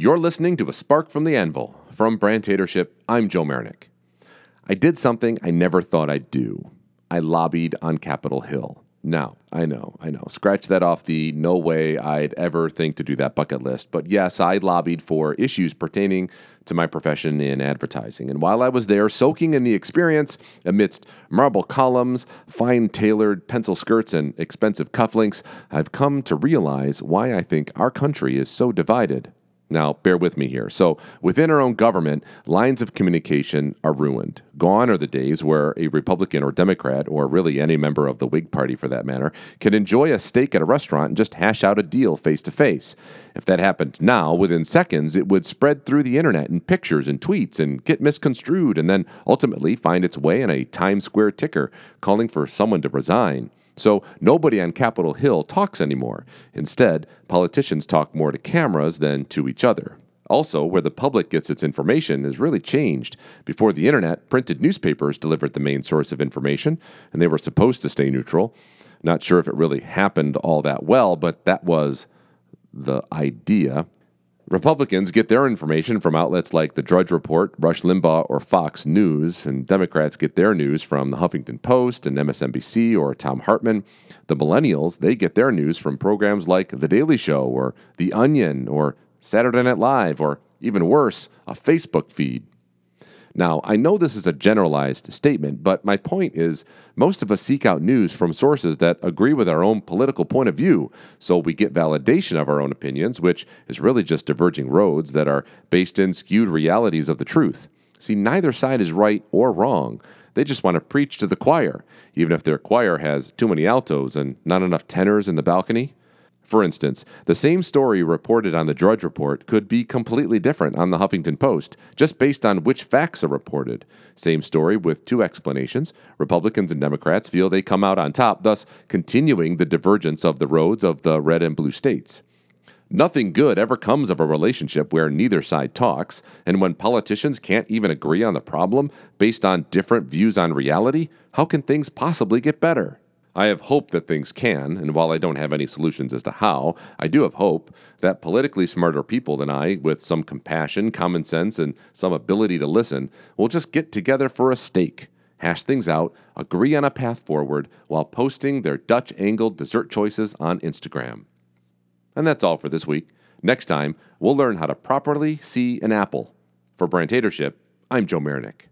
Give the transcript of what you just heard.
You're listening to A Spark from the Anvil. From Brandtatorship, I'm Joe Marinick. I did something I never thought I'd do. I lobbied on Capitol Hill. Now, I know, I know. Scratch that off the no way I'd ever think to do that bucket list. But yes, I lobbied for issues pertaining to my profession in advertising. And while I was there, soaking in the experience amidst marble columns, fine tailored pencil skirts, and expensive cufflinks, I've come to realize why I think our country is so divided. Now, bear with me here. So, within our own government, lines of communication are ruined. Gone are the days where a Republican or Democrat, or really any member of the Whig Party for that matter, can enjoy a steak at a restaurant and just hash out a deal face to face. If that happened now, within seconds, it would spread through the internet in pictures and tweets and get misconstrued and then ultimately find its way in a Times Square ticker calling for someone to resign. So nobody on Capitol Hill talks anymore. Instead, politicians talk more to cameras than to each other. Also, where the public gets its information has really changed. Before the internet, printed newspapers delivered the main source of information, and they were supposed to stay neutral. Not sure if it really happened all that well, but that was the idea. Republicans get their information from outlets like the Drudge Report, Rush Limbaugh, or Fox News, and Democrats get their news from the Huffington Post and MSNBC or Thom Hartmann. The millennials, they get their news from programs like The Daily Show or The Onion or Saturday Night Live or even worse, a Facebook feed. Now, I know this is a generalized statement, but my point is most of us seek out news from sources that agree with our own political point of view, so we get validation of our own opinions, which is really just diverging roads that are based in skewed realities of the truth. See, neither side is right or wrong. They just want to preach to the choir, even if their choir has too many altos and not enough tenors in the balcony. For instance, the same story reported on the Drudge Report could be completely different on the Huffington Post, just based on which facts are reported. Same story with two explanations. Republicans and Democrats feel they come out on top, thus continuing the divergence of the roads of the red and blue states. Nothing good ever comes of a relationship where neither side talks, and when politicians can't even agree on the problem based on different views on reality, how can things possibly get better? I have hope that things can, and while I don't have any solutions as to how, I do have hope that politically smarter people than I, with some compassion, common sense, and some ability to listen, will just get together for a steak, hash things out, agree on a path forward, while posting their Dutch angled dessert choices on Instagram. And that's all for this week. Next time, we'll learn how to properly see an apple. For Brandtatorship, I'm Joe Marinick.